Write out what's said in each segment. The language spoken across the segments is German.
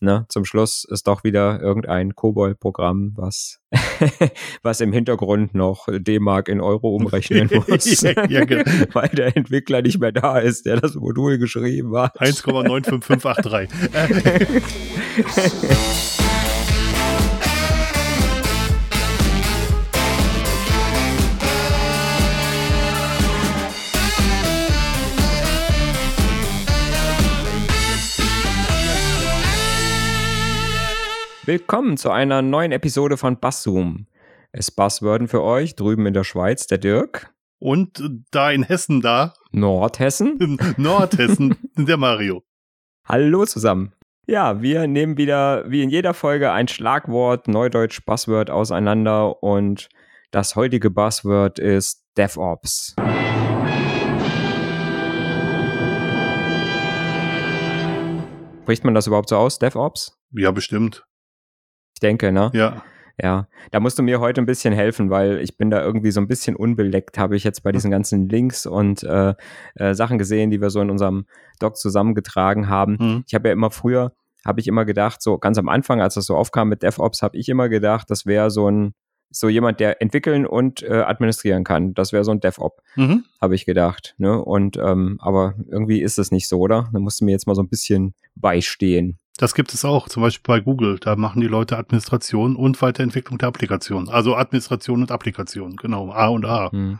ne, zum Schluss ist doch wieder irgendein Kobold-Programm, was, was im Hintergrund noch D-Mark in Euro umrechnen muss, ja, ja, genau. weil der Entwickler nicht mehr da ist, der das Modul geschrieben hat. 1,95583. Willkommen zu einer neuen Episode von Basszoom. Es Buzzworden für euch drüben in der Schweiz, der Dirk. Und da in Hessen da. Nordhessen. Nordhessen, der Mario. Hallo zusammen. Ja, wir nehmen wieder wie in jeder Folge ein Schlagwort, Neudeutsch Buzzword auseinander und das heutige Buzzword ist DevOps. Spricht man das überhaupt so aus, DevOps? Ja, bestimmt. Ich denke, ne? Ja. Ja, da musst du mir heute ein bisschen helfen, weil ich bin da irgendwie so ein bisschen unbeleckt, habe ich jetzt bei diesen ganzen Links und äh, äh, Sachen gesehen, die wir so in unserem Doc zusammengetragen haben. Mhm. Ich habe ja immer früher, habe ich immer gedacht, so ganz am Anfang, als das so aufkam mit DevOps, habe ich immer gedacht, das wäre so ein so jemand, der entwickeln und äh, administrieren kann. Das wäre so ein DevOps, mhm. habe ich gedacht. Ne? Und ähm, aber irgendwie ist es nicht so, oder? Da musst du mir jetzt mal so ein bisschen beistehen. Das gibt es auch, zum Beispiel bei Google. Da machen die Leute Administration und Weiterentwicklung der Applikation. Also Administration und Applikation, genau. A und A. Hm.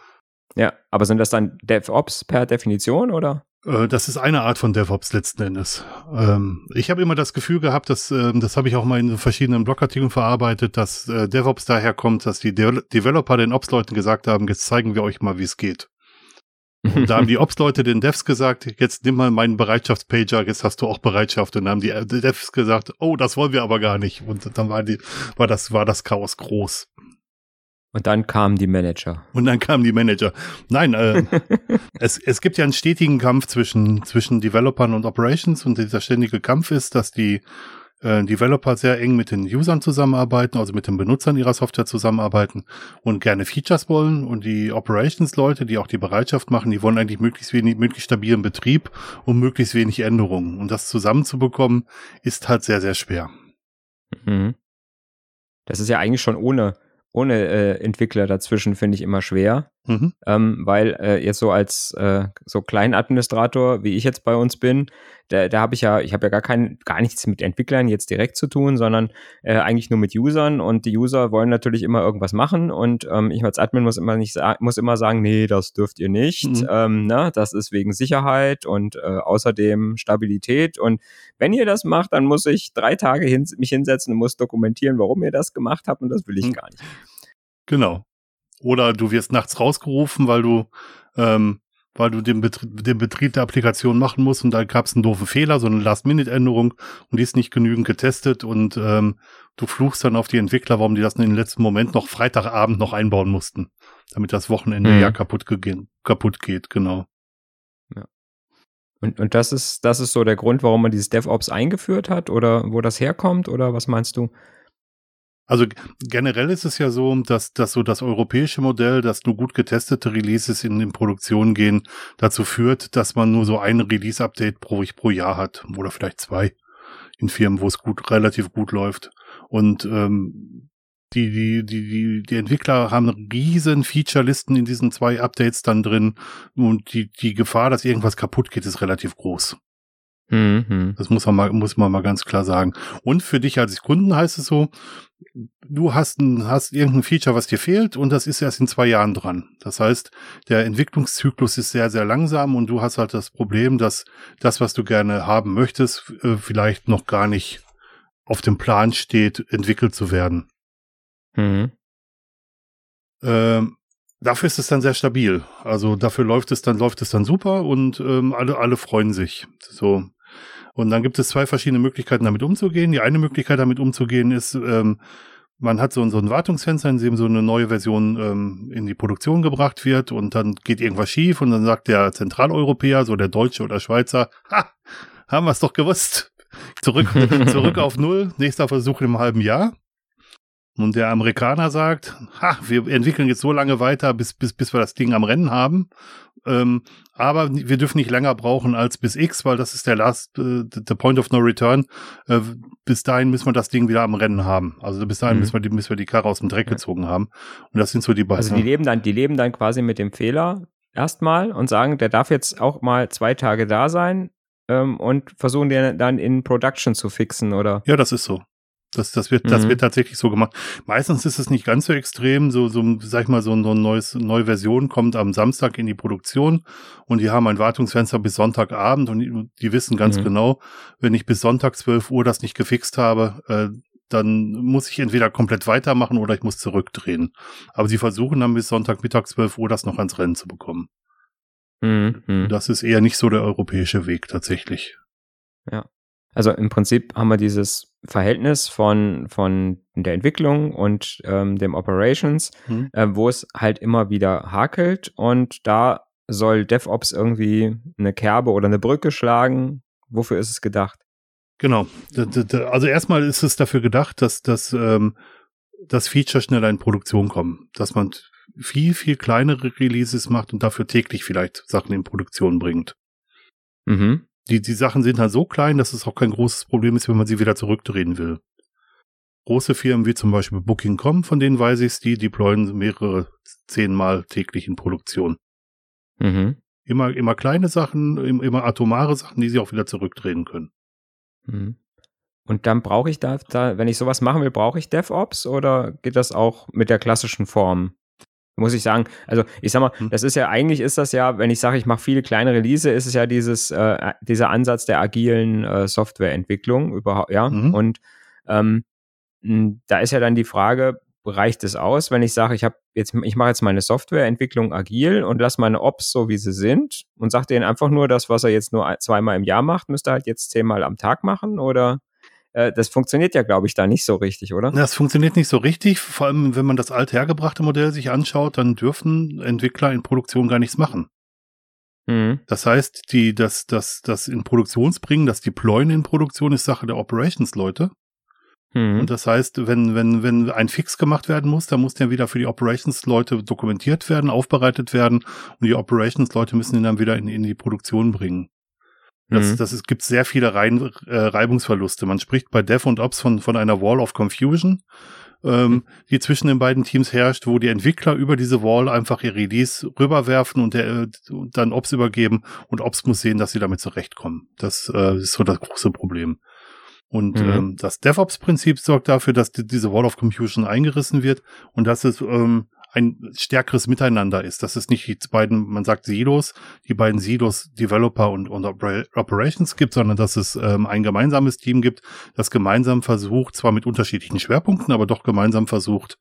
Ja, aber sind das dann DevOps per Definition oder? Äh, das ist eine Art von DevOps letzten Endes. Ähm, ich habe immer das Gefühl gehabt, dass ähm, das habe ich auch mal in verschiedenen Blogartikeln verarbeitet, dass äh, DevOps daher kommt, dass die Developer den Ops-Leuten gesagt haben, jetzt zeigen wir euch mal, wie es geht. Und da haben die Ops-Leute den Devs gesagt, jetzt nimm mal meinen Bereitschaftspager, jetzt hast du auch Bereitschaft. Und dann haben die Devs gesagt, oh, das wollen wir aber gar nicht. Und dann war, die, war, das, war das Chaos groß. Und dann kamen die Manager. Und dann kamen die Manager. Nein, äh, es, es gibt ja einen stetigen Kampf zwischen, zwischen Developern und Operations und dieser ständige Kampf ist, dass die äh, Developer sehr eng mit den Usern zusammenarbeiten, also mit den Benutzern ihrer Software zusammenarbeiten und gerne Features wollen und die Operations-Leute, die auch die Bereitschaft machen, die wollen eigentlich möglichst wenig, möglichst stabilen Betrieb und möglichst wenig Änderungen. Und das zusammenzubekommen, ist halt sehr, sehr schwer. Mhm. Das ist ja eigentlich schon ohne ohne äh, Entwickler dazwischen finde ich immer schwer, mhm. ähm, weil äh, jetzt so als äh, so Kleinadministrator, wie ich jetzt bei uns bin, da, da habe ich ja, ich habe ja gar kein, gar nichts mit Entwicklern jetzt direkt zu tun, sondern äh, eigentlich nur mit Usern und die User wollen natürlich immer irgendwas machen und ähm, ich als Admin muss immer nicht muss immer sagen, nee, das dürft ihr nicht, mhm. ähm, ne, das ist wegen Sicherheit und äh, außerdem Stabilität und wenn ihr das macht, dann muss ich drei Tage hin, mich hinsetzen und muss dokumentieren, warum ihr das gemacht habt und das will ich mhm. gar nicht. Genau. Oder du wirst nachts rausgerufen, weil du ähm, weil du den, Betrieb, den Betrieb der Applikation machen musst und da gab es einen doofen Fehler, so eine Last-Minute-Änderung und die ist nicht genügend getestet und ähm, du fluchst dann auf die Entwickler, warum die das in den letzten Moment noch Freitagabend noch einbauen mussten, damit das Wochenende mhm. ja kaputt, kaputt geht, genau. Ja. Und, und das ist, das ist so der Grund, warum man dieses DevOps eingeführt hat oder wo das herkommt oder was meinst du? Also generell ist es ja so, dass, dass so das europäische Modell, dass nur gut getestete Releases in, in Produktion gehen, dazu führt, dass man nur so ein Release-Update pro, pro Jahr hat oder vielleicht zwei in Firmen, wo es gut, relativ gut läuft. Und ähm, die, die, die, die, die Entwickler haben riesen Feature-Listen in diesen zwei Updates dann drin und die, die Gefahr, dass irgendwas kaputt geht, ist relativ groß. Mhm. Das muss man mal, muss man mal ganz klar sagen. Und für dich als Kunden heißt es so, du hast ein, hast irgendein Feature, was dir fehlt und das ist erst in zwei Jahren dran. Das heißt, der Entwicklungszyklus ist sehr, sehr langsam und du hast halt das Problem, dass das, was du gerne haben möchtest, äh, vielleicht noch gar nicht auf dem Plan steht, entwickelt zu werden. Mhm. Ähm, dafür ist es dann sehr stabil. Also dafür läuft es dann, läuft es dann super und ähm, alle, alle freuen sich. So, und dann gibt es zwei verschiedene Möglichkeiten, damit umzugehen. Die eine Möglichkeit, damit umzugehen, ist, ähm, man hat so, so ein Wartungsfenster, in dem so eine neue Version ähm, in die Produktion gebracht wird und dann geht irgendwas schief und dann sagt der Zentraleuropäer, so der Deutsche oder Schweizer, ha, haben wir es doch gewusst. Zurück, zurück auf Null, nächster Versuch im halben Jahr. Und der Amerikaner sagt, ha, wir entwickeln jetzt so lange weiter, bis, bis, bis wir das Ding am Rennen haben. Ähm, aber wir dürfen nicht länger brauchen als bis X, weil das ist der Last, äh, the Point of No Return. Äh, bis dahin müssen wir das Ding wieder am Rennen haben. Also bis dahin mhm. müssen, wir die, müssen wir die Karre aus dem Dreck ja. gezogen haben. Und das sind so die beiden. Also die leben dann, die leben dann quasi mit dem Fehler erstmal und sagen, der darf jetzt auch mal zwei Tage da sein ähm, und versuchen den dann in Production zu fixen, oder? Ja, das ist so. Das, das wird, mhm. das wird tatsächlich so gemacht. Meistens ist es nicht ganz so extrem. So, so, sag ich mal, so, so ein neues, neue Version kommt am Samstag in die Produktion und die haben ein Wartungsfenster bis Sonntagabend und die, die wissen ganz mhm. genau, wenn ich bis Sonntag 12 Uhr das nicht gefixt habe, äh, dann muss ich entweder komplett weitermachen oder ich muss zurückdrehen. Aber sie versuchen dann bis Sonntagmittag 12 Uhr das noch ans Rennen zu bekommen. Mhm. Das ist eher nicht so der europäische Weg tatsächlich. Ja. Also im Prinzip haben wir dieses Verhältnis von, von der Entwicklung und ähm, dem Operations, mhm. äh, wo es halt immer wieder hakelt und da soll DevOps irgendwie eine Kerbe oder eine Brücke schlagen. Wofür ist es gedacht? Genau. Also erstmal ist es dafür gedacht, dass, dass ähm, das Feature schneller in Produktion kommen, dass man viel, viel kleinere Releases macht und dafür täglich vielleicht Sachen in Produktion bringt. Mhm die, die Sachen sind halt so klein, dass es auch kein großes Problem ist, wenn man sie wieder zurückdrehen will. Große Firmen wie zum Beispiel Booking.com, von denen weiß ich es, die deployen mehrere zehnmal täglich in Produktion. Mhm. Immer, immer kleine Sachen, immer atomare Sachen, die sie auch wieder zurückdrehen können. Mhm. Und dann brauche ich da, da, wenn ich sowas machen will, brauche ich DevOps oder geht das auch mit der klassischen Form? Muss ich sagen. Also ich sag mal, hm. das ist ja eigentlich ist das ja, wenn ich sage, ich mache viele kleine Release, ist es ja dieses äh, dieser Ansatz der agilen äh, Softwareentwicklung überhaupt, ja. Mhm. Und ähm, da ist ja dann die Frage, reicht es aus, wenn ich sage, ich habe jetzt ich mache jetzt meine Softwareentwicklung agil und lasse meine Ops so wie sie sind und sage denen einfach nur das, was er jetzt nur zweimal im Jahr macht, müsste halt jetzt zehnmal am Tag machen oder äh, das funktioniert ja, glaube ich, da nicht so richtig, oder? Das funktioniert nicht so richtig. Vor allem, wenn man das althergebrachte Modell sich anschaut, dann dürfen Entwickler in Produktion gar nichts machen. Mhm. Das heißt, die, das, das, das in Produktionsbringen, das Deployen in Produktion ist Sache der Operations-Leute. Mhm. Und das heißt, wenn, wenn, wenn ein Fix gemacht werden muss, dann muss der wieder für die Operations-Leute dokumentiert werden, aufbereitet werden und die Operations-Leute müssen ihn dann wieder in, in die Produktion bringen. Das, mhm. das ist, gibt sehr viele Rein, äh, Reibungsverluste. Man spricht bei Dev und Ops von, von einer Wall of Confusion, ähm, mhm. die zwischen den beiden Teams herrscht, wo die Entwickler über diese Wall einfach ihr Release rüberwerfen und, der, äh, und dann Ops übergeben und Ops muss sehen, dass sie damit zurechtkommen. Das äh, ist so das große Problem. Und mhm. ähm, das DevOps-Prinzip sorgt dafür, dass die, diese Wall of Confusion eingerissen wird und dass es ähm, ein stärkeres Miteinander ist. Das ist nicht die beiden, man sagt Silos, die beiden Silos Developer und, und Operations gibt, sondern dass es ähm, ein gemeinsames Team gibt, das gemeinsam versucht, zwar mit unterschiedlichen Schwerpunkten, aber doch gemeinsam versucht,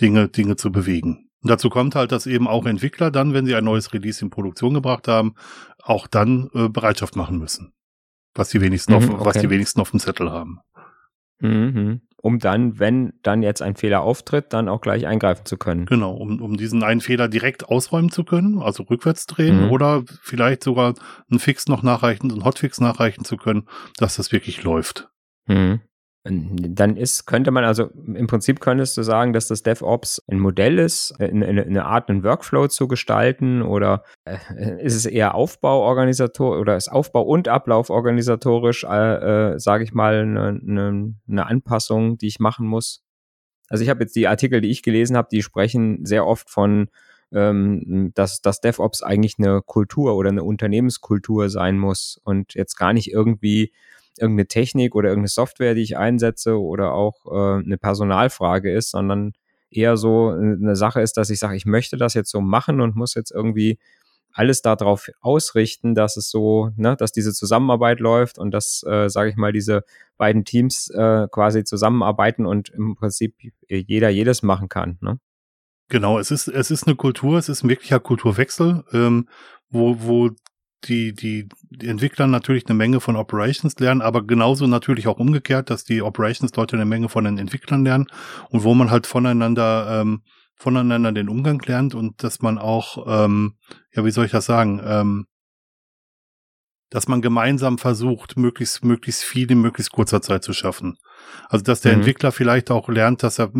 Dinge, Dinge zu bewegen. Und dazu kommt halt, dass eben auch Entwickler dann, wenn sie ein neues Release in Produktion gebracht haben, auch dann äh, Bereitschaft machen müssen. Was die wenigsten, mhm, auf, okay. was die wenigsten auf dem Zettel haben. Mhm um dann, wenn dann jetzt ein Fehler auftritt, dann auch gleich eingreifen zu können. Genau, um, um diesen einen Fehler direkt ausräumen zu können, also rückwärts drehen mhm. oder vielleicht sogar einen Fix noch nachreichen, einen Hotfix nachreichen zu können, dass das wirklich läuft. Mhm. Dann ist, könnte man also im Prinzip könntest du sagen, dass das DevOps ein Modell ist, eine, eine Art, einen Workflow zu gestalten oder äh, ist es eher Aufbauorganisator oder ist Aufbau und Ablauf organisatorisch, äh, äh, sage ich mal, eine, eine, eine Anpassung, die ich machen muss? Also ich habe jetzt die Artikel, die ich gelesen habe, die sprechen sehr oft von ähm, dass, dass DevOps eigentlich eine Kultur oder eine Unternehmenskultur sein muss und jetzt gar nicht irgendwie irgendeine Technik oder irgendeine Software, die ich einsetze oder auch äh, eine Personalfrage ist, sondern eher so eine Sache ist, dass ich sage, ich möchte das jetzt so machen und muss jetzt irgendwie alles darauf ausrichten, dass es so, ne, dass diese Zusammenarbeit läuft und dass, äh, sage ich mal, diese beiden Teams äh, quasi zusammenarbeiten und im Prinzip jeder jedes machen kann. Ne? Genau, es ist es ist eine Kultur, es ist ein wirklicher Kulturwechsel, ähm, wo wo die, die, die Entwickler natürlich eine Menge von Operations lernen, aber genauso natürlich auch umgekehrt, dass die Operations-Leute eine Menge von den Entwicklern lernen und wo man halt voneinander, ähm, voneinander den Umgang lernt und dass man auch, ähm, ja, wie soll ich das sagen, ähm, dass man gemeinsam versucht, möglichst, möglichst viel in möglichst kurzer Zeit zu schaffen. Also, dass der mhm. Entwickler vielleicht auch lernt, dass er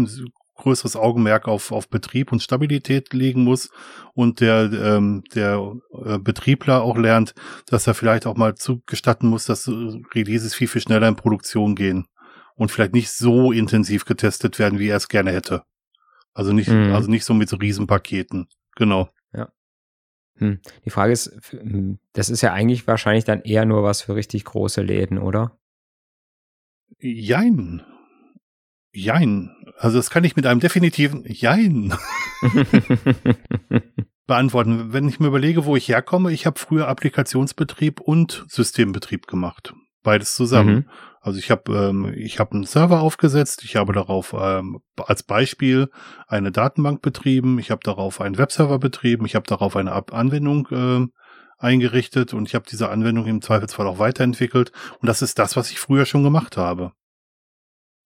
größeres Augenmerk auf, auf Betrieb und Stabilität legen muss und der, ähm, der äh, Betriebler auch lernt, dass er vielleicht auch mal zugestatten muss, dass Releases viel, viel schneller in Produktion gehen und vielleicht nicht so intensiv getestet werden, wie er es gerne hätte. Also nicht, mhm. also nicht so mit so Riesenpaketen. Genau. Ja. Hm. Die Frage ist, hm, das ist ja eigentlich wahrscheinlich dann eher nur was für richtig große Läden, oder? Jein. Jein. Also das kann ich mit einem definitiven Jein beantworten. Wenn ich mir überlege, wo ich herkomme, ich habe früher Applikationsbetrieb und Systembetrieb gemacht. Beides zusammen. Mhm. Also ich habe ähm, ich habe einen Server aufgesetzt, ich habe darauf ähm, als Beispiel eine Datenbank betrieben, ich habe darauf einen Webserver betrieben, ich habe darauf eine Ab Anwendung äh, eingerichtet und ich habe diese Anwendung im Zweifelsfall auch weiterentwickelt und das ist das, was ich früher schon gemacht habe.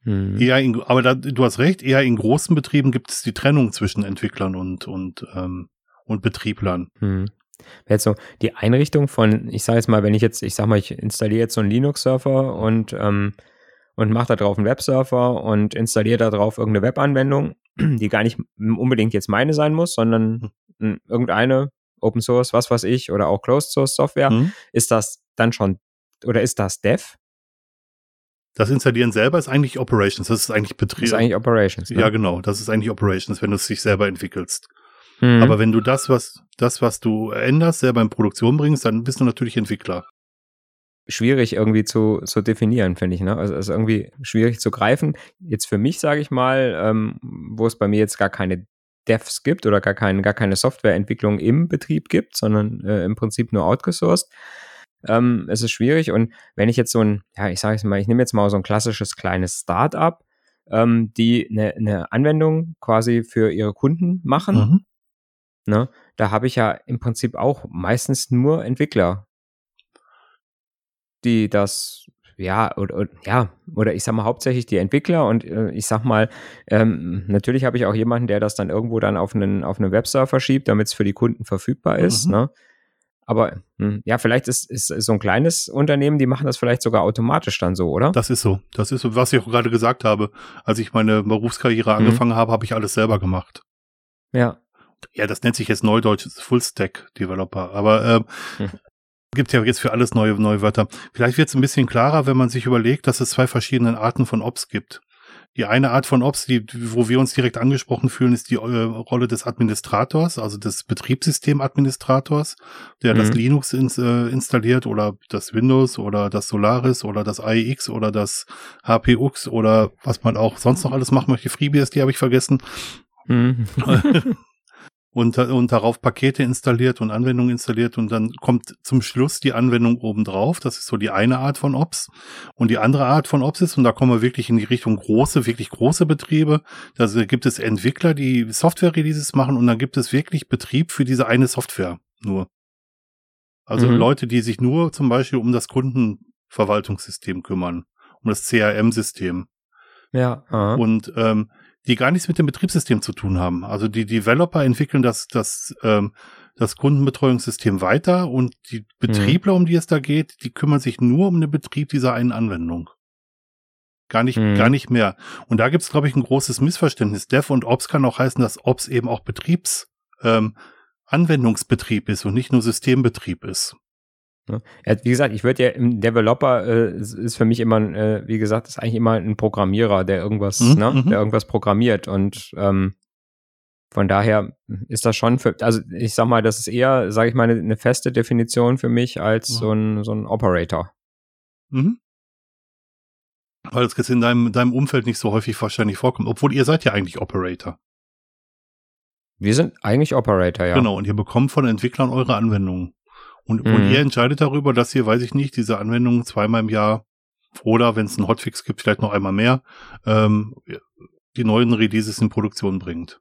Mhm. Eher in, aber da, du hast recht, eher in großen Betrieben gibt es die Trennung zwischen Entwicklern und und ähm, und Betrieblern. Mhm. Jetzt so die Einrichtung von, ich sage jetzt mal, wenn ich jetzt, ich sag mal, ich installiere jetzt so einen Linux-Surfer und, ähm, und mache da drauf einen Websurfer und installiere da drauf irgendeine Webanwendung, die gar nicht unbedingt jetzt meine sein muss, sondern hm. irgendeine Open Source, was weiß ich, oder auch Closed Source Software, mhm. ist das dann schon, oder ist das Dev? Das Installieren selber ist eigentlich Operations, das ist eigentlich Betrieb. Das ist eigentlich Operations. Ne? Ja, genau, das ist eigentlich Operations, wenn du es sich selber entwickelst. Mhm. Aber wenn du das, was, das, was du änderst, selber in Produktion bringst, dann bist du natürlich Entwickler. Schwierig irgendwie zu, zu definieren, finde ich. Ne? Also, also irgendwie schwierig zu greifen. Jetzt für mich, sage ich mal, ähm, wo es bei mir jetzt gar keine Devs gibt oder gar, kein, gar keine Softwareentwicklung im Betrieb gibt, sondern äh, im Prinzip nur outgesourced. Ähm, es ist schwierig und wenn ich jetzt so ein, ja, ich sage es mal, ich nehme jetzt mal so ein klassisches kleines Startup, ähm, die eine, eine Anwendung quasi für ihre Kunden machen, mhm. Ne? Da habe ich ja im Prinzip auch meistens nur Entwickler, die das ja, oder, ja, oder ich sag mal hauptsächlich die Entwickler und äh, ich sag mal, ähm, natürlich habe ich auch jemanden, der das dann irgendwo dann auf einen, auf einen Webserver schiebt, damit es für die Kunden verfügbar ist. Mhm. Ne? Aber hm, ja, vielleicht ist, ist so ein kleines Unternehmen, die machen das vielleicht sogar automatisch dann so, oder? Das ist so. Das ist so, was ich auch gerade gesagt habe. Als ich meine Berufskarriere mhm. angefangen habe, habe ich alles selber gemacht. Ja ja, das nennt sich jetzt Neudeutsch Full-Stack-Developer, aber äh, hm. gibt ja jetzt für alles neue, neue Wörter. Vielleicht wird es ein bisschen klarer, wenn man sich überlegt, dass es zwei verschiedene Arten von Ops gibt. Die eine Art von Ops, die, wo wir uns direkt angesprochen fühlen, ist die äh, Rolle des Administrators, also des Betriebssystemadministrators, der mhm. das Linux ins, äh, installiert oder das Windows oder das Solaris oder das AIX oder das HPUX oder was man auch sonst noch alles machen möchte. FreeBSD habe ich vergessen. Mhm. und, und darauf Pakete installiert und Anwendungen installiert und dann kommt zum Schluss die Anwendung obendrauf. Das ist so die eine Art von Ops. Und die andere Art von Ops ist, und da kommen wir wirklich in die Richtung große, wirklich große Betriebe. Da gibt es Entwickler, die Software-Releases machen und dann gibt es wirklich Betrieb für diese eine Software nur. Also mhm. Leute, die sich nur zum Beispiel um das Kundenverwaltungssystem kümmern, um das CRM-System. Ja. Aha. Und ähm, die gar nichts mit dem Betriebssystem zu tun haben. Also die Developer entwickeln das, das, ähm, das Kundenbetreuungssystem weiter und die Betriebler, mhm. um die es da geht, die kümmern sich nur um den Betrieb dieser einen Anwendung. Gar nicht, mhm. gar nicht mehr. Und da gibt es, glaube ich, ein großes Missverständnis. Dev und Ops kann auch heißen, dass Ops eben auch Betriebs, ähm, Anwendungsbetrieb ist und nicht nur Systembetrieb ist. Ne? Wie gesagt, ich würde ja im Developer äh, ist für mich immer, äh, wie gesagt, ist eigentlich immer ein Programmierer, der irgendwas, mhm, ne, mhm. der irgendwas programmiert und ähm, von daher ist das schon für, also ich sag mal, das ist eher, sage ich mal, eine, eine, feste Definition für mich als mhm. so ein so ein Operator. Mhm. Weil es jetzt in deinem, deinem Umfeld nicht so häufig wahrscheinlich vorkommt, obwohl ihr seid ja eigentlich Operator. Wir sind eigentlich Operator, ja. Genau, und ihr bekommt von Entwicklern eure Anwendungen. Und, mhm. und ihr entscheidet darüber, dass ihr, weiß ich nicht, diese Anwendung zweimal im Jahr oder wenn es einen Hotfix gibt, vielleicht noch einmal mehr, ähm, die neuen Releases in Produktion bringt.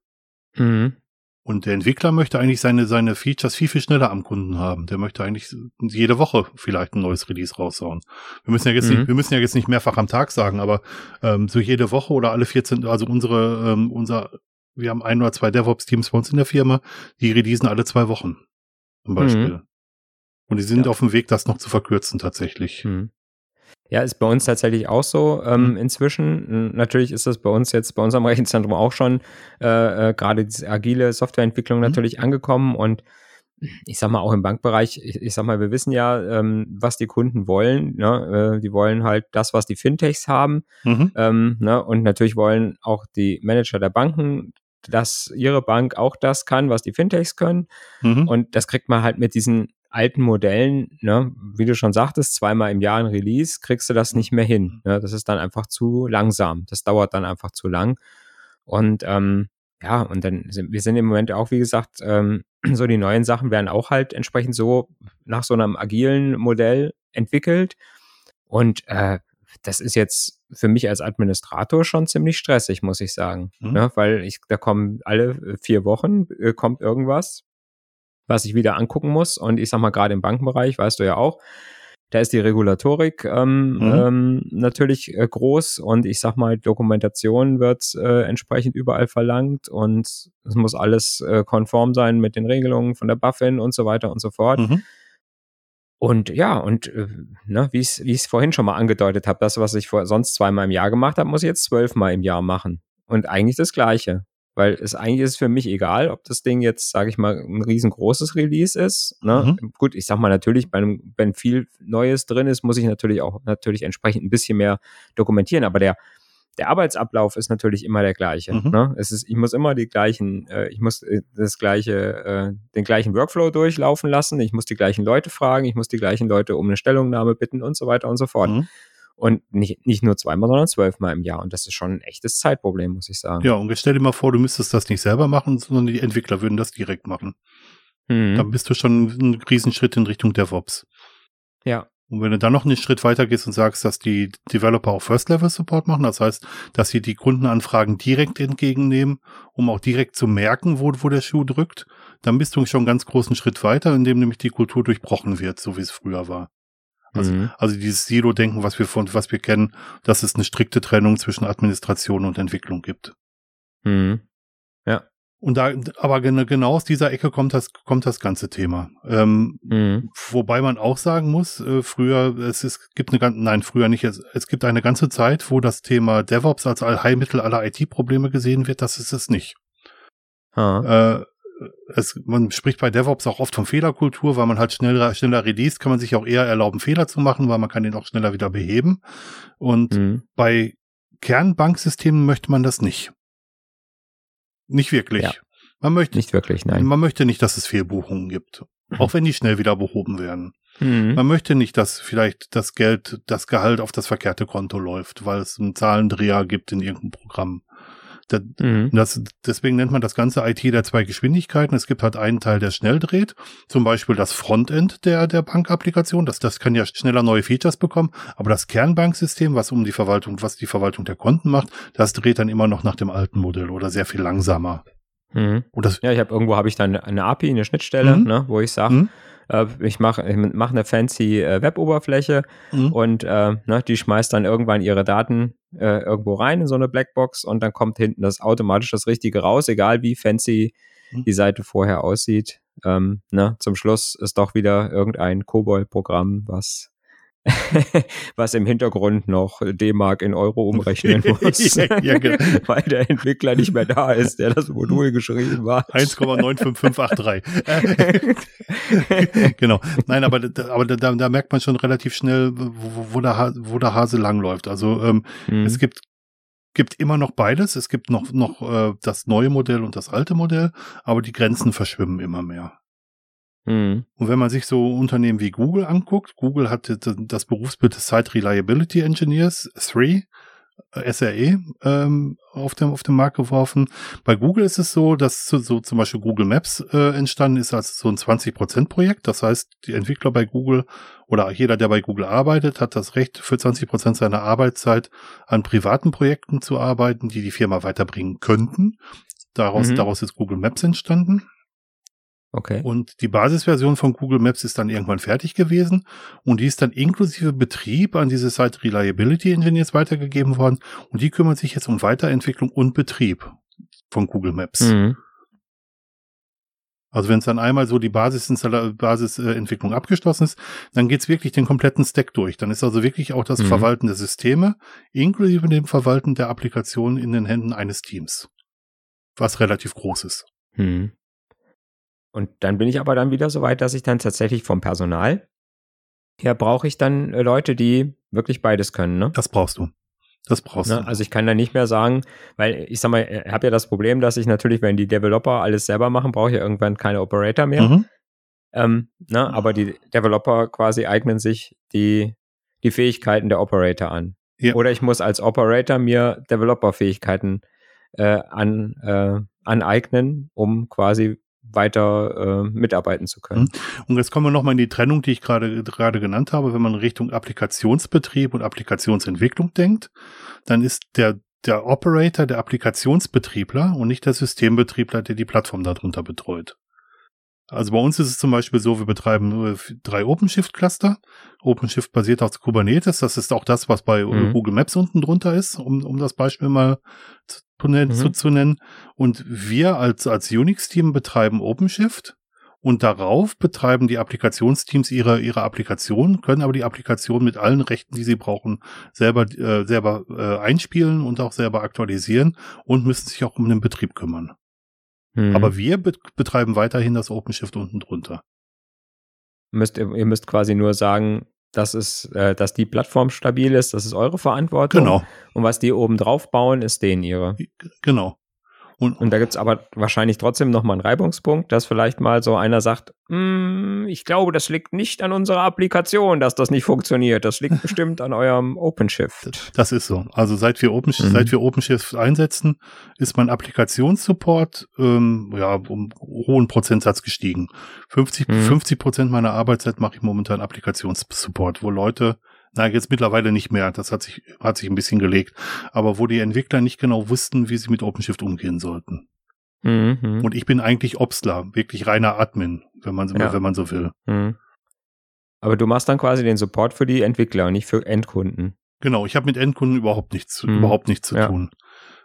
Mhm. Und der Entwickler möchte eigentlich seine, seine Features viel, viel schneller am Kunden haben. Der möchte eigentlich jede Woche vielleicht ein neues Release raushauen. Wir müssen ja jetzt, mhm. nicht, wir müssen ja jetzt nicht mehrfach am Tag sagen, aber ähm, so jede Woche oder alle 14, also unsere, ähm, unser, wir haben ein oder zwei DevOps-Teams bei uns in der Firma, die releasen alle zwei Wochen. Zum Beispiel. Mhm. Und die sind ja. auf dem Weg, das noch zu verkürzen tatsächlich. Hm. Ja, ist bei uns tatsächlich auch so ähm, mhm. inzwischen. Natürlich ist das bei uns jetzt, bei unserem Rechenzentrum auch schon äh, äh, gerade diese agile Softwareentwicklung mhm. natürlich angekommen und ich sag mal auch im Bankbereich, ich, ich sag mal, wir wissen ja, ähm, was die Kunden wollen. Ne? Äh, die wollen halt das, was die Fintechs haben. Mhm. Ähm, ne? Und natürlich wollen auch die Manager der Banken, dass ihre Bank auch das kann, was die Fintechs können. Mhm. Und das kriegt man halt mit diesen alten Modellen, ne, wie du schon sagtest, zweimal im Jahr ein Release, kriegst du das nicht mehr hin. Ne? Das ist dann einfach zu langsam. Das dauert dann einfach zu lang. Und ähm, ja, und dann sind wir sind im Moment auch, wie gesagt, ähm, so die neuen Sachen werden auch halt entsprechend so nach so einem agilen Modell entwickelt. Und äh, das ist jetzt für mich als Administrator schon ziemlich stressig, muss ich sagen. Mhm. Ne? Weil ich, da kommen alle vier Wochen, äh, kommt irgendwas, was ich wieder angucken muss. Und ich sag mal, gerade im Bankenbereich, weißt du ja auch, da ist die Regulatorik ähm, mhm. ähm, natürlich äh, groß und ich sag mal, Dokumentation wird äh, entsprechend überall verlangt und es muss alles äh, konform sein mit den Regelungen von der BaFin und so weiter und so fort. Mhm. Und ja, und äh, ne, wie ich es vorhin schon mal angedeutet habe, das, was ich vor, sonst zweimal im Jahr gemacht habe, muss ich jetzt zwölfmal im Jahr machen. Und eigentlich das Gleiche. Weil es eigentlich ist für mich egal, ob das Ding jetzt, sage ich mal, ein riesengroßes Release ist. Ne? Mhm. Gut, ich sag mal natürlich, wenn, wenn viel Neues drin ist, muss ich natürlich auch natürlich entsprechend ein bisschen mehr dokumentieren. Aber der, der Arbeitsablauf ist natürlich immer der gleiche. Mhm. Ne? Es ist, ich muss immer die gleichen, äh, ich muss äh, das gleiche, äh, den gleichen Workflow durchlaufen lassen. Ich muss die gleichen Leute fragen. Ich muss die gleichen Leute um eine Stellungnahme bitten und so weiter und so fort. Mhm. Und nicht, nicht nur zweimal, sondern zwölfmal im Jahr. Und das ist schon ein echtes Zeitproblem, muss ich sagen. Ja, und stell dir mal vor, du müsstest das nicht selber machen, sondern die Entwickler würden das direkt machen. Mhm. Dann bist du schon einen Riesenschritt in Richtung DevOps. Ja. Und wenn du dann noch einen Schritt weiter gehst und sagst, dass die Developer auch First-Level-Support machen, das heißt, dass sie die Kundenanfragen direkt entgegennehmen, um auch direkt zu merken, wo, wo der Schuh drückt, dann bist du schon einen ganz großen Schritt weiter, indem nämlich die Kultur durchbrochen wird, so wie es früher war. Also, mhm. also dieses Silo-Denken, was wir von, was wir kennen, dass es eine strikte Trennung zwischen Administration und Entwicklung gibt. Mhm. Ja. Und da, aber genau aus dieser Ecke kommt das, kommt das ganze Thema. Ähm, mhm. Wobei man auch sagen muss, äh, früher, es ist, gibt eine ganze, nein, früher nicht, es, es gibt eine ganze Zeit, wo das Thema DevOps als Allheilmittel aller IT-Probleme gesehen wird, das ist es nicht. Äh, es, man spricht bei DevOps auch oft von Fehlerkultur, weil man halt schneller, schneller release, kann man sich auch eher erlauben, Fehler zu machen, weil man kann den auch schneller wieder beheben. Und mhm. bei Kernbanksystemen möchte man das nicht. Nicht wirklich. Ja. Man möchte nicht wirklich, nein. Man möchte nicht, dass es Fehlbuchungen gibt. Mhm. Auch wenn die schnell wieder behoben werden. Mhm. Man möchte nicht, dass vielleicht das Geld, das Gehalt auf das verkehrte Konto läuft, weil es einen Zahlendreher gibt in irgendeinem Programm. Da, mhm. das, deswegen nennt man das ganze IT der zwei Geschwindigkeiten. Es gibt halt einen Teil, der schnell dreht, zum Beispiel das Frontend der, der Bankapplikation. Das, das kann ja schneller neue Features bekommen, aber das Kernbanksystem, was um die Verwaltung, was die Verwaltung der Konten macht, das dreht dann immer noch nach dem alten Modell oder sehr viel langsamer. Mhm. ja, ich habe irgendwo habe ich dann eine API, eine Schnittstelle, mhm. ne, wo ich sage, mhm. Ich mache ich mach eine fancy äh, Web-Oberfläche mhm. und äh, ne, die schmeißt dann irgendwann ihre Daten äh, irgendwo rein in so eine Blackbox und dann kommt hinten das automatisch das Richtige raus, egal wie fancy mhm. die Seite vorher aussieht. Ähm, ne, zum Schluss ist doch wieder irgendein COBOL-Programm, was was im Hintergrund noch D-Mark in Euro umrechnen muss, ja, ja, genau. weil der Entwickler nicht mehr da ist, der das Modul geschrieben hat. 1,95583. genau. Nein, aber, aber da, da merkt man schon relativ schnell, wo, wo, der, wo der Hase langläuft. Also ähm, mhm. es gibt gibt immer noch beides. Es gibt noch, noch äh, das neue Modell und das alte Modell, aber die Grenzen verschwimmen immer mehr. Mhm. Und wenn man sich so Unternehmen wie Google anguckt, Google hat das Berufsbild des Site Reliability Engineers 3, äh, SRE, ähm, auf, dem, auf den Markt geworfen. Bei Google ist es so, dass so, so zum Beispiel Google Maps äh, entstanden ist als so ein 20%-Projekt. Das heißt, die Entwickler bei Google oder jeder, der bei Google arbeitet, hat das Recht, für 20% seiner Arbeitszeit an privaten Projekten zu arbeiten, die die Firma weiterbringen könnten. Daraus, mhm. daraus ist Google Maps entstanden. Okay. Und die Basisversion von Google Maps ist dann irgendwann fertig gewesen und die ist dann inklusive Betrieb an diese Site Reliability Engineers weitergegeben worden und die kümmern sich jetzt um Weiterentwicklung und Betrieb von Google Maps. Mhm. Also wenn es dann einmal so die Basisentwicklung Basis, äh, abgeschlossen ist, dann geht's wirklich den kompletten Stack durch. Dann ist also wirklich auch das mhm. Verwalten der Systeme inklusive dem Verwalten der Applikation in den Händen eines Teams. Was relativ groß ist. Mhm. Und dann bin ich aber dann wieder so weit, dass ich dann tatsächlich vom Personal her brauche ich dann äh, Leute, die wirklich beides können. Ne? Das brauchst du. Das brauchst ne? du. Also ich kann da nicht mehr sagen, weil ich sag mal, ich habe ja das Problem, dass ich natürlich, wenn die Developer alles selber machen, brauche ich ja irgendwann keine Operator mehr. Mhm. Ähm, ne? Aber die Developer quasi eignen sich die, die Fähigkeiten der Operator an. Ja. Oder ich muss als Operator mir Developer-Fähigkeiten äh, an, äh, aneignen, um quasi weiter äh, mitarbeiten zu können. Mhm. Und jetzt kommen wir nochmal in die Trennung, die ich gerade gerade genannt habe. Wenn man Richtung Applikationsbetrieb und Applikationsentwicklung denkt, dann ist der der Operator der Applikationsbetriebler und nicht der Systembetriebler, der die Plattform darunter betreut. Also bei uns ist es zum Beispiel so, wir betreiben drei OpenShift-Cluster. OpenShift basiert auf Kubernetes. Das ist auch das, was bei mhm. Google Maps unten drunter ist, um, um das Beispiel mal zu, mhm. zu, zu nennen. Und wir als, als Unix-Team betreiben OpenShift. Und darauf betreiben die Applikationsteams ihre, ihre Applikation, können aber die Applikation mit allen Rechten, die sie brauchen, selber, äh, selber äh, einspielen und auch selber aktualisieren und müssen sich auch um den Betrieb kümmern. Mhm. Aber wir betreiben weiterhin das OpenShift unten drunter. Müsst, ihr müsst quasi nur sagen, dass, es, äh, dass die Plattform stabil ist, das ist eure Verantwortung. Genau. Und was die oben drauf bauen, ist denen ihre. Genau. Und, und da gibt es aber wahrscheinlich trotzdem nochmal einen Reibungspunkt, dass vielleicht mal so einer sagt, mm, ich glaube, das liegt nicht an unserer Applikation, dass das nicht funktioniert. Das liegt bestimmt an eurem OpenShift. Das ist so. Also seit wir, Open, mhm. seit wir OpenShift einsetzen, ist mein Applikationssupport ähm, ja, um hohen Prozentsatz gestiegen. 50, mhm. 50 Prozent meiner Arbeitszeit mache ich momentan Applikationssupport, wo Leute na, jetzt mittlerweile nicht mehr. Das hat sich, hat sich ein bisschen gelegt. Aber wo die Entwickler nicht genau wussten, wie sie mit OpenShift umgehen sollten. Mhm. Und ich bin eigentlich Obstler, wirklich reiner Admin, wenn man, ja. wenn man so will. Mhm. Aber du machst dann quasi den Support für die Entwickler und nicht für Endkunden. Genau, ich habe mit Endkunden überhaupt nichts, mhm. überhaupt nichts zu ja. tun.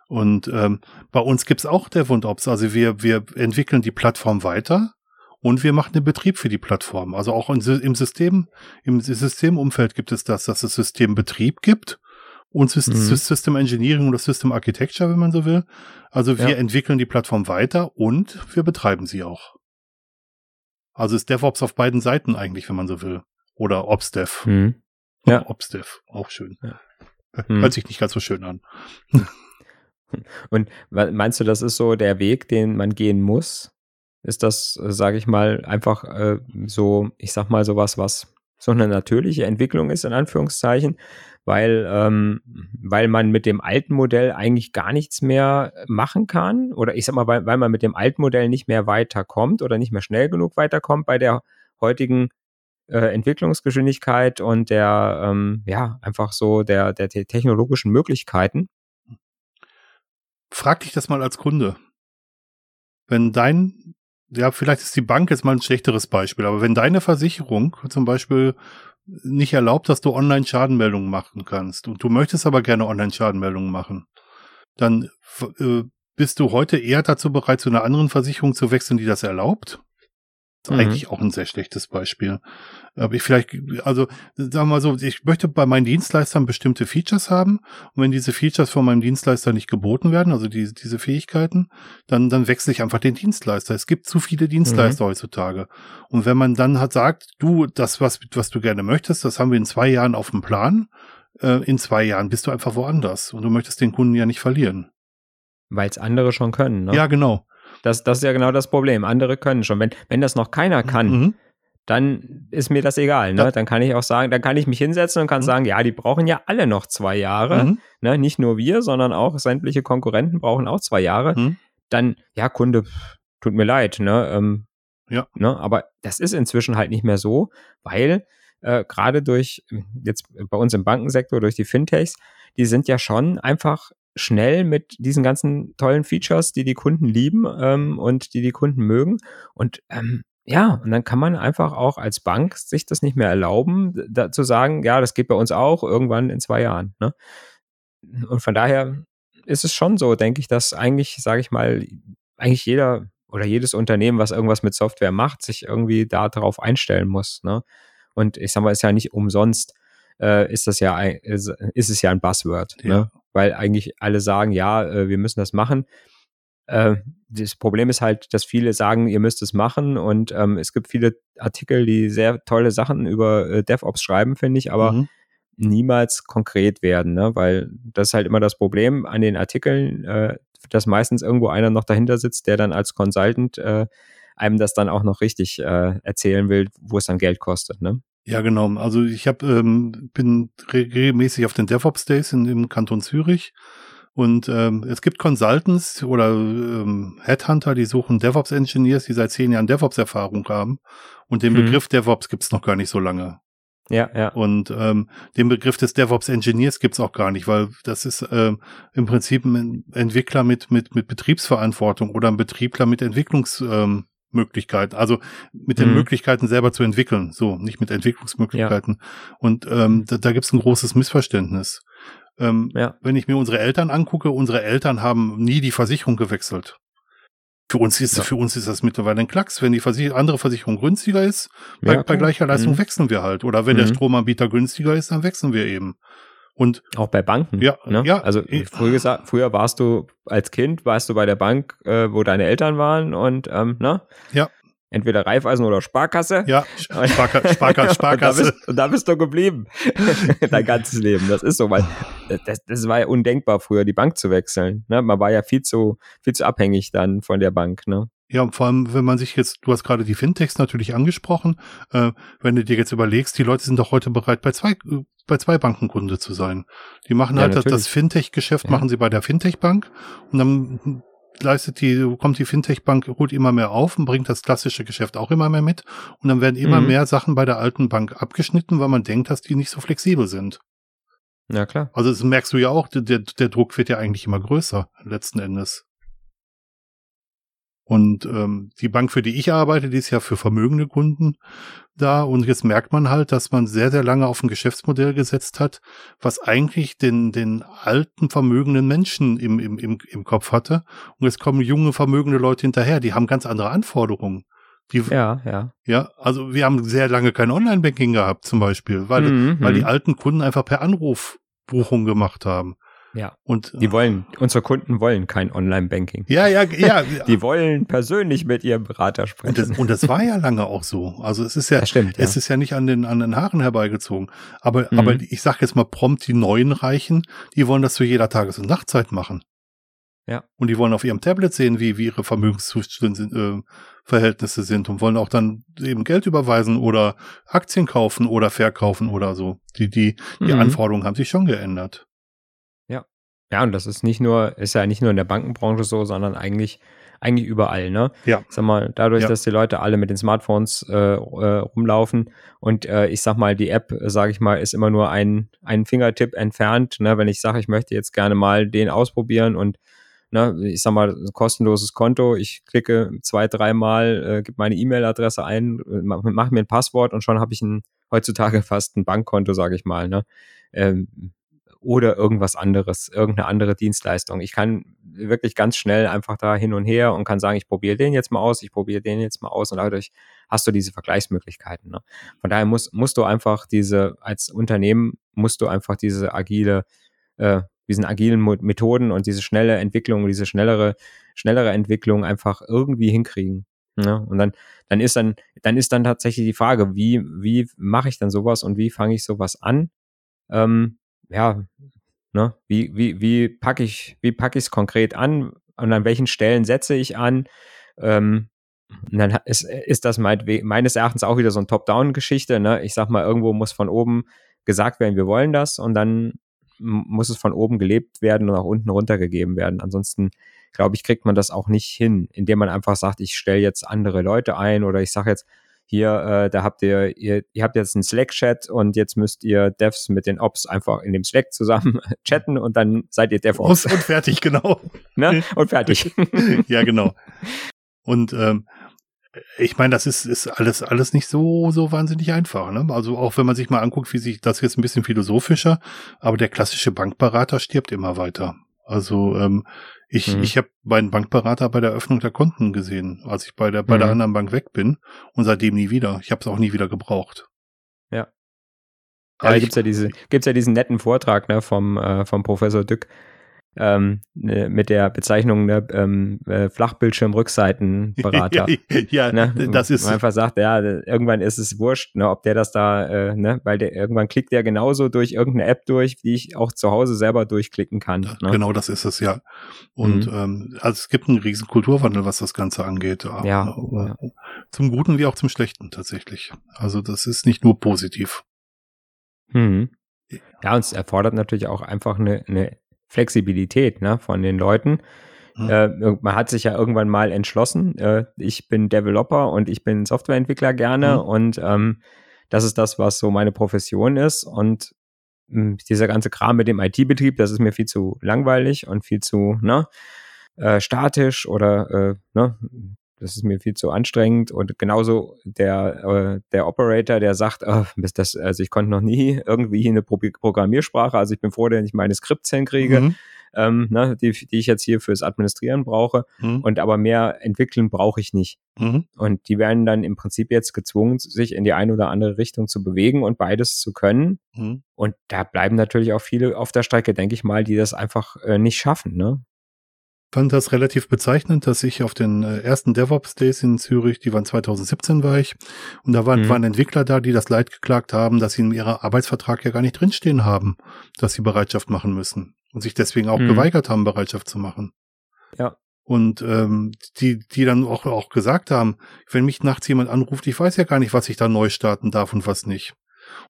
Und ähm, bei uns gibt's auch DevOps. Also wir, wir entwickeln die Plattform weiter und wir machen den Betrieb für die Plattform. Also auch im System, im Systemumfeld gibt es das, dass es Systembetrieb gibt und mhm. System Engineering oder System Architecture, wenn man so will. Also wir ja. entwickeln die Plattform weiter und wir betreiben sie auch. Also ist DevOps auf beiden Seiten eigentlich, wenn man so will. Oder OpsDev. Mhm. Ja. OpsDev, auch schön. Ja. Mhm. Hört sich nicht ganz so schön an. Und meinst du, das ist so der Weg, den man gehen muss? Ist das, äh, sage ich mal, einfach äh, so, ich sag mal, sowas, was so eine natürliche Entwicklung ist, in Anführungszeichen, weil, ähm, weil man mit dem alten Modell eigentlich gar nichts mehr machen kann. Oder ich sag mal, weil, weil man mit dem alten Modell nicht mehr weiterkommt oder nicht mehr schnell genug weiterkommt bei der heutigen äh, Entwicklungsgeschwindigkeit und der, ähm, ja, einfach so der, der technologischen Möglichkeiten. Frag dich das mal als Kunde. Wenn dein ja, vielleicht ist die Bank jetzt mal ein schlechteres Beispiel, aber wenn deine Versicherung zum Beispiel nicht erlaubt, dass du Online-Schadenmeldungen machen kannst und du möchtest aber gerne Online-Schadenmeldungen machen, dann äh, bist du heute eher dazu bereit, zu einer anderen Versicherung zu wechseln, die das erlaubt? Ist mhm. eigentlich auch ein sehr schlechtes Beispiel. Aber ich vielleicht, also sagen wir mal so, ich möchte bei meinen Dienstleistern bestimmte Features haben und wenn diese Features von meinem Dienstleister nicht geboten werden, also die, diese Fähigkeiten, dann, dann wechsle ich einfach den Dienstleister. Es gibt zu viele Dienstleister mhm. heutzutage. Und wenn man dann hat sagt, du, das, was, was du gerne möchtest, das haben wir in zwei Jahren auf dem Plan, äh, in zwei Jahren bist du einfach woanders und du möchtest den Kunden ja nicht verlieren. Weil es andere schon können, ne? Ja, genau. Das, das ist ja genau das Problem. Andere können schon. Wenn, wenn das noch keiner kann, mhm. dann ist mir das egal. Ne? Ja. Dann kann ich auch sagen, dann kann ich mich hinsetzen und kann mhm. sagen, ja, die brauchen ja alle noch zwei Jahre. Mhm. Ne? Nicht nur wir, sondern auch sämtliche Konkurrenten brauchen auch zwei Jahre. Mhm. Dann, ja, Kunde, tut mir leid. Ne? Ähm, ja. Ne? Aber das ist inzwischen halt nicht mehr so, weil äh, gerade durch, jetzt bei uns im Bankensektor, durch die Fintechs, die sind ja schon einfach schnell mit diesen ganzen tollen Features, die die Kunden lieben ähm, und die die Kunden mögen. Und ähm, ja, und dann kann man einfach auch als Bank sich das nicht mehr erlauben, da, zu sagen, ja, das geht bei uns auch irgendwann in zwei Jahren. Ne? Und von daher ist es schon so, denke ich, dass eigentlich, sage ich mal, eigentlich jeder oder jedes Unternehmen, was irgendwas mit Software macht, sich irgendwie darauf einstellen muss. Ne? Und ich sag mal, ist ja nicht umsonst, äh, ist das ja, ist, ist es ja ein Buzzword, ja. Ne? weil eigentlich alle sagen, ja, äh, wir müssen das machen. Äh, das Problem ist halt, dass viele sagen, ihr müsst es machen und ähm, es gibt viele Artikel, die sehr tolle Sachen über äh, DevOps schreiben, finde ich, aber mhm. niemals konkret werden, ne? weil das ist halt immer das Problem an den Artikeln, äh, dass meistens irgendwo einer noch dahinter sitzt, der dann als Consultant äh, einem das dann auch noch richtig äh, erzählen will, wo es dann Geld kostet. Ne? Ja, genau. Also ich hab, ähm, bin regelmäßig auf den DevOps Days in, im Kanton Zürich und ähm, es gibt Consultants oder ähm, Headhunter, die suchen DevOps-Engineers, die seit zehn Jahren DevOps-Erfahrung haben. Und den hm. Begriff DevOps gibt's noch gar nicht so lange. Ja, ja. Und ähm, den Begriff des DevOps-Engineers gibt's auch gar nicht, weil das ist ähm, im Prinzip ein Entwickler mit, mit, mit Betriebsverantwortung oder ein Betriebler mit Entwicklungsmöglichkeiten, ähm, also mit den mhm. Möglichkeiten selber zu entwickeln, so, nicht mit Entwicklungsmöglichkeiten. Ja. Und ähm, da, da gibt ein großes Missverständnis. Ähm, ja. Wenn ich mir unsere Eltern angucke, unsere Eltern haben nie die Versicherung gewechselt. Für uns ist, ja. für uns ist das mittlerweile ein Klacks. Wenn die Versich andere Versicherung günstiger ist, bei, bei gleicher Leistung mhm. wechseln wir halt. Oder wenn mhm. der Stromanbieter günstiger ist, dann wechseln wir eben. Und auch bei Banken. Ja, ne? ja. Also früher, gesagt, früher warst du als Kind, warst du bei der Bank, äh, wo deine Eltern waren und ähm, ne? Ja entweder Raiffeisen oder Sparkasse. Ja, Sparkasse, Sparkasse. Sparkasse. und, da bist, und da bist du geblieben. Dein ganzes Leben. Das ist so, weil das, das war ja undenkbar früher, die Bank zu wechseln. Ne? Man war ja viel zu, viel zu abhängig dann von der Bank. Ne? Ja, und vor allem, wenn man sich jetzt, du hast gerade die Fintechs natürlich angesprochen, äh, wenn du dir jetzt überlegst, die Leute sind doch heute bereit, bei zwei, bei zwei Banken Kunde zu sein. Die machen ja, halt natürlich. das, das Fintech-Geschäft, ja. machen sie bei der Fintech-Bank und dann leistet die, kommt die Fintech-Bank, holt immer mehr auf und bringt das klassische Geschäft auch immer mehr mit. Und dann werden immer mhm. mehr Sachen bei der alten Bank abgeschnitten, weil man denkt, dass die nicht so flexibel sind. Ja, klar. Also das merkst du ja auch, der, der Druck wird ja eigentlich immer größer, letzten Endes. Und ähm, die Bank, für die ich arbeite, die ist ja für vermögende Kunden da. Und jetzt merkt man halt, dass man sehr, sehr lange auf ein Geschäftsmodell gesetzt hat, was eigentlich den, den alten, vermögenden Menschen im, im, im, im Kopf hatte. Und jetzt kommen junge, vermögende Leute hinterher, die haben ganz andere Anforderungen. Die, ja, ja. Ja, also wir haben sehr lange kein Online-Banking gehabt, zum Beispiel, weil, mhm, weil die mhm. alten Kunden einfach per Anruf Buchung gemacht haben. Ja. Und die wollen, unsere Kunden wollen kein Online-Banking. Ja, ja, ja. die wollen persönlich mit ihrem Berater sprechen. Und das, und das war ja lange auch so. Also es ist ja, stimmt, es ja. ist ja nicht an den, an den Haaren herbeigezogen. Aber, mhm. aber ich sag jetzt mal prompt, die neuen Reichen, die wollen das zu jeder Tages- und Nachtzeit machen. Ja. Und die wollen auf ihrem Tablet sehen, wie, wie ihre Vermögensverhältnisse äh, Verhältnisse sind und wollen auch dann eben Geld überweisen oder Aktien kaufen oder verkaufen oder so. Die, die, die mhm. Anforderungen haben sich schon geändert. Ja, und das ist nicht nur, ist ja nicht nur in der Bankenbranche so, sondern eigentlich, eigentlich überall, ne? Ja. Sag mal, dadurch, ja. dass die Leute alle mit den Smartphones äh, äh, rumlaufen und äh, ich sag mal, die App, sage ich mal, ist immer nur ein, ein Fingertipp entfernt, ne? Wenn ich sage, ich möchte jetzt gerne mal den ausprobieren und ne, ich sag mal, kostenloses Konto, ich klicke zwei, dreimal, äh, gebe meine E-Mail-Adresse ein, mache mach mir ein Passwort und schon habe ich ein, heutzutage fast ein Bankkonto, sage ich mal, ne? Ähm, oder irgendwas anderes, irgendeine andere Dienstleistung. Ich kann wirklich ganz schnell einfach da hin und her und kann sagen, ich probiere den jetzt mal aus, ich probiere den jetzt mal aus und dadurch hast du diese Vergleichsmöglichkeiten. Ne? Von daher musst, musst du einfach diese, als Unternehmen musst du einfach diese agile, äh, diesen agilen Methoden und diese schnelle Entwicklung, diese schnellere, schnellere Entwicklung einfach irgendwie hinkriegen. Ne? Und dann, dann ist dann, dann ist dann tatsächlich die Frage, wie, wie mache ich dann sowas und wie fange ich sowas an? Ähm, ja, ne, wie, wie, wie packe ich, wie packe ich es konkret an und an welchen Stellen setze ich an? Ähm, und dann ist, ist das meines Erachtens auch wieder so eine Top-Down-Geschichte. Ne? Ich sag mal, irgendwo muss von oben gesagt werden, wir wollen das und dann muss es von oben gelebt werden und auch unten runtergegeben werden. Ansonsten, glaube ich, kriegt man das auch nicht hin, indem man einfach sagt, ich stelle jetzt andere Leute ein oder ich sage jetzt, hier, äh, da habt ihr, ihr, ihr habt jetzt einen Slack-Chat und jetzt müsst ihr Devs mit den Ops einfach in dem Slack zusammen chatten und dann seid ihr DevOps. Und, und fertig, genau. ne? Und fertig. ja, genau. Und ähm, ich meine, das ist, ist alles, alles nicht so, so wahnsinnig einfach. Ne? Also auch wenn man sich mal anguckt, wie sich das jetzt ein bisschen philosophischer, aber der klassische Bankberater stirbt immer weiter. Also ähm, ich, mhm. ich habe meinen Bankberater bei der Eröffnung der Konten gesehen, als ich bei der bei mhm. der anderen Bank weg bin und seitdem nie wieder. Ich habe es auch nie wieder gebraucht. Ja. Ja, da gibt's ja diese, gibt's ja diesen netten Vortrag ne, vom, äh, vom Professor Dück, ähm, ne, mit der Bezeichnung ne, ähm, äh, Flachbildschirmrückseitenberater. ja, ne? das ist. Man einfach sagt, ja, irgendwann ist es wurscht, ne, ob der das da, äh, ne, weil der irgendwann klickt der genauso durch irgendeine App durch, wie ich auch zu Hause selber durchklicken kann. Ne? Genau, das ist es ja. Und mhm. ähm, also es gibt einen riesen Kulturwandel, was das Ganze angeht. Ja, ja. Zum Guten wie auch zum Schlechten tatsächlich. Also das ist nicht nur positiv. Mhm. Ja, und es erfordert natürlich auch einfach eine, eine Flexibilität ne, von den Leuten. Mhm. Äh, man hat sich ja irgendwann mal entschlossen, äh, ich bin Developer und ich bin Softwareentwickler gerne mhm. und ähm, das ist das, was so meine Profession ist und mh, hm, dieser ganze Kram mit dem IT-Betrieb, das ist mir viel zu langweilig und viel zu ne, äh, statisch oder äh, ne, das ist mir viel zu anstrengend. Und genauso der, äh, der Operator, der sagt, oh, das, also ich konnte noch nie irgendwie eine Pro Programmiersprache, also ich bin froh, dass ich meine Skripts hinkriege. Mhm. Ähm, ne, die, die ich jetzt hier fürs Administrieren brauche. Mhm. Und aber mehr entwickeln brauche ich nicht. Mhm. Und die werden dann im Prinzip jetzt gezwungen, sich in die eine oder andere Richtung zu bewegen und beides zu können. Mhm. Und da bleiben natürlich auch viele auf der Strecke, denke ich mal, die das einfach äh, nicht schaffen. Ne? Fand das relativ bezeichnend, dass ich auf den äh, ersten DevOps Days in Zürich, die waren 2017 war ich, und da waren, mhm. waren Entwickler da, die das Leid geklagt haben, dass sie in ihrem Arbeitsvertrag ja gar nicht drinstehen haben, dass sie Bereitschaft machen müssen und sich deswegen auch mhm. geweigert haben, Bereitschaft zu machen. Ja. Und ähm, die, die dann auch, auch gesagt haben, wenn mich nachts jemand anruft, ich weiß ja gar nicht, was ich da neu starten darf und was nicht.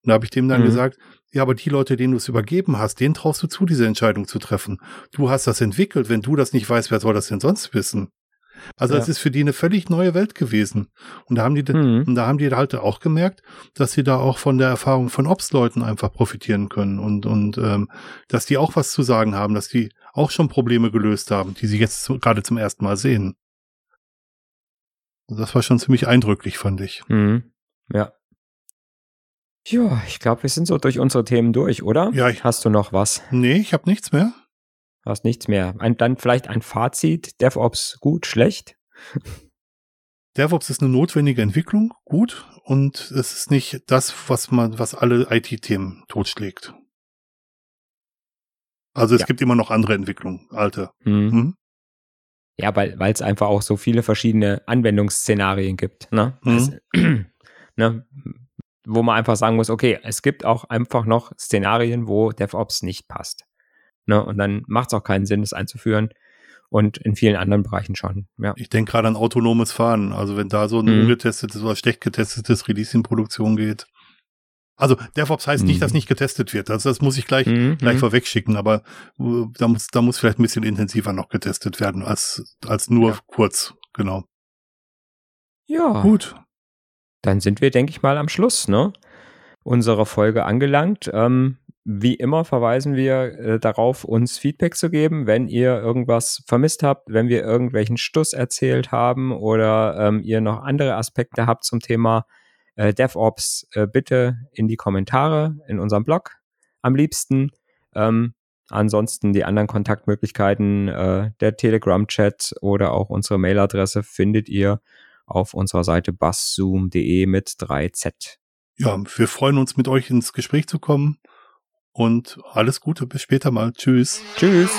Und da habe ich dem dann mhm. gesagt, ja, aber die Leute, denen du es übergeben hast, denen traust du zu, diese Entscheidung zu treffen. Du hast das entwickelt. Wenn du das nicht weißt, wer soll das denn sonst wissen? Also es ja. ist für die eine völlig neue Welt gewesen. Und da haben die, mhm. und da haben die halt auch gemerkt, dass sie da auch von der Erfahrung von Ops-Leuten einfach profitieren können und, und ähm, dass die auch was zu sagen haben, dass die auch schon Probleme gelöst haben, die sie jetzt zu, gerade zum ersten Mal sehen. Das war schon ziemlich eindrücklich, fand ich. Mhm. Ja. Ja, ich glaube, wir sind so durch unsere Themen durch, oder? Ja. Ich, Hast du noch was? Nee, ich habe nichts mehr. Hast nichts mehr. Ein, dann vielleicht ein Fazit. DevOps gut, schlecht? DevOps ist eine notwendige Entwicklung, gut, und es ist nicht das, was man, was alle IT-Themen totschlägt. Also es ja. gibt immer noch andere Entwicklungen, alte. Mhm. Mhm. Ja, weil es einfach auch so viele verschiedene Anwendungsszenarien gibt. Ne? Mhm. Das, ne? Wo man einfach sagen muss, okay, es gibt auch einfach noch Szenarien, wo DevOps nicht passt. Ne? Und dann macht es auch keinen Sinn, das einzuführen. Und in vielen anderen Bereichen schon. Ja. Ich denke gerade an autonomes Fahren. Also wenn da so ein mhm. ungetestetes oder schlecht getestetes Release in Produktion geht. Also DevOps heißt mhm. nicht, dass nicht getestet wird. Also das muss ich gleich, mhm. gleich mhm. vorwegschicken, aber uh, da muss, da muss vielleicht ein bisschen intensiver noch getestet werden als, als nur ja. kurz, genau. Ja. Gut dann sind wir, denke ich mal, am Schluss ne, unserer Folge angelangt. Ähm, wie immer verweisen wir äh, darauf, uns Feedback zu geben, wenn ihr irgendwas vermisst habt, wenn wir irgendwelchen Stuss erzählt haben oder ähm, ihr noch andere Aspekte habt zum Thema äh, DevOps, äh, bitte in die Kommentare in unserem Blog am liebsten. Ähm, ansonsten die anderen Kontaktmöglichkeiten, äh, der Telegram-Chat oder auch unsere Mailadresse findet ihr auf unserer Seite basszoom.de mit 3Z. Ja, wir freuen uns, mit euch ins Gespräch zu kommen und alles Gute, bis später mal. Tschüss. Tschüss.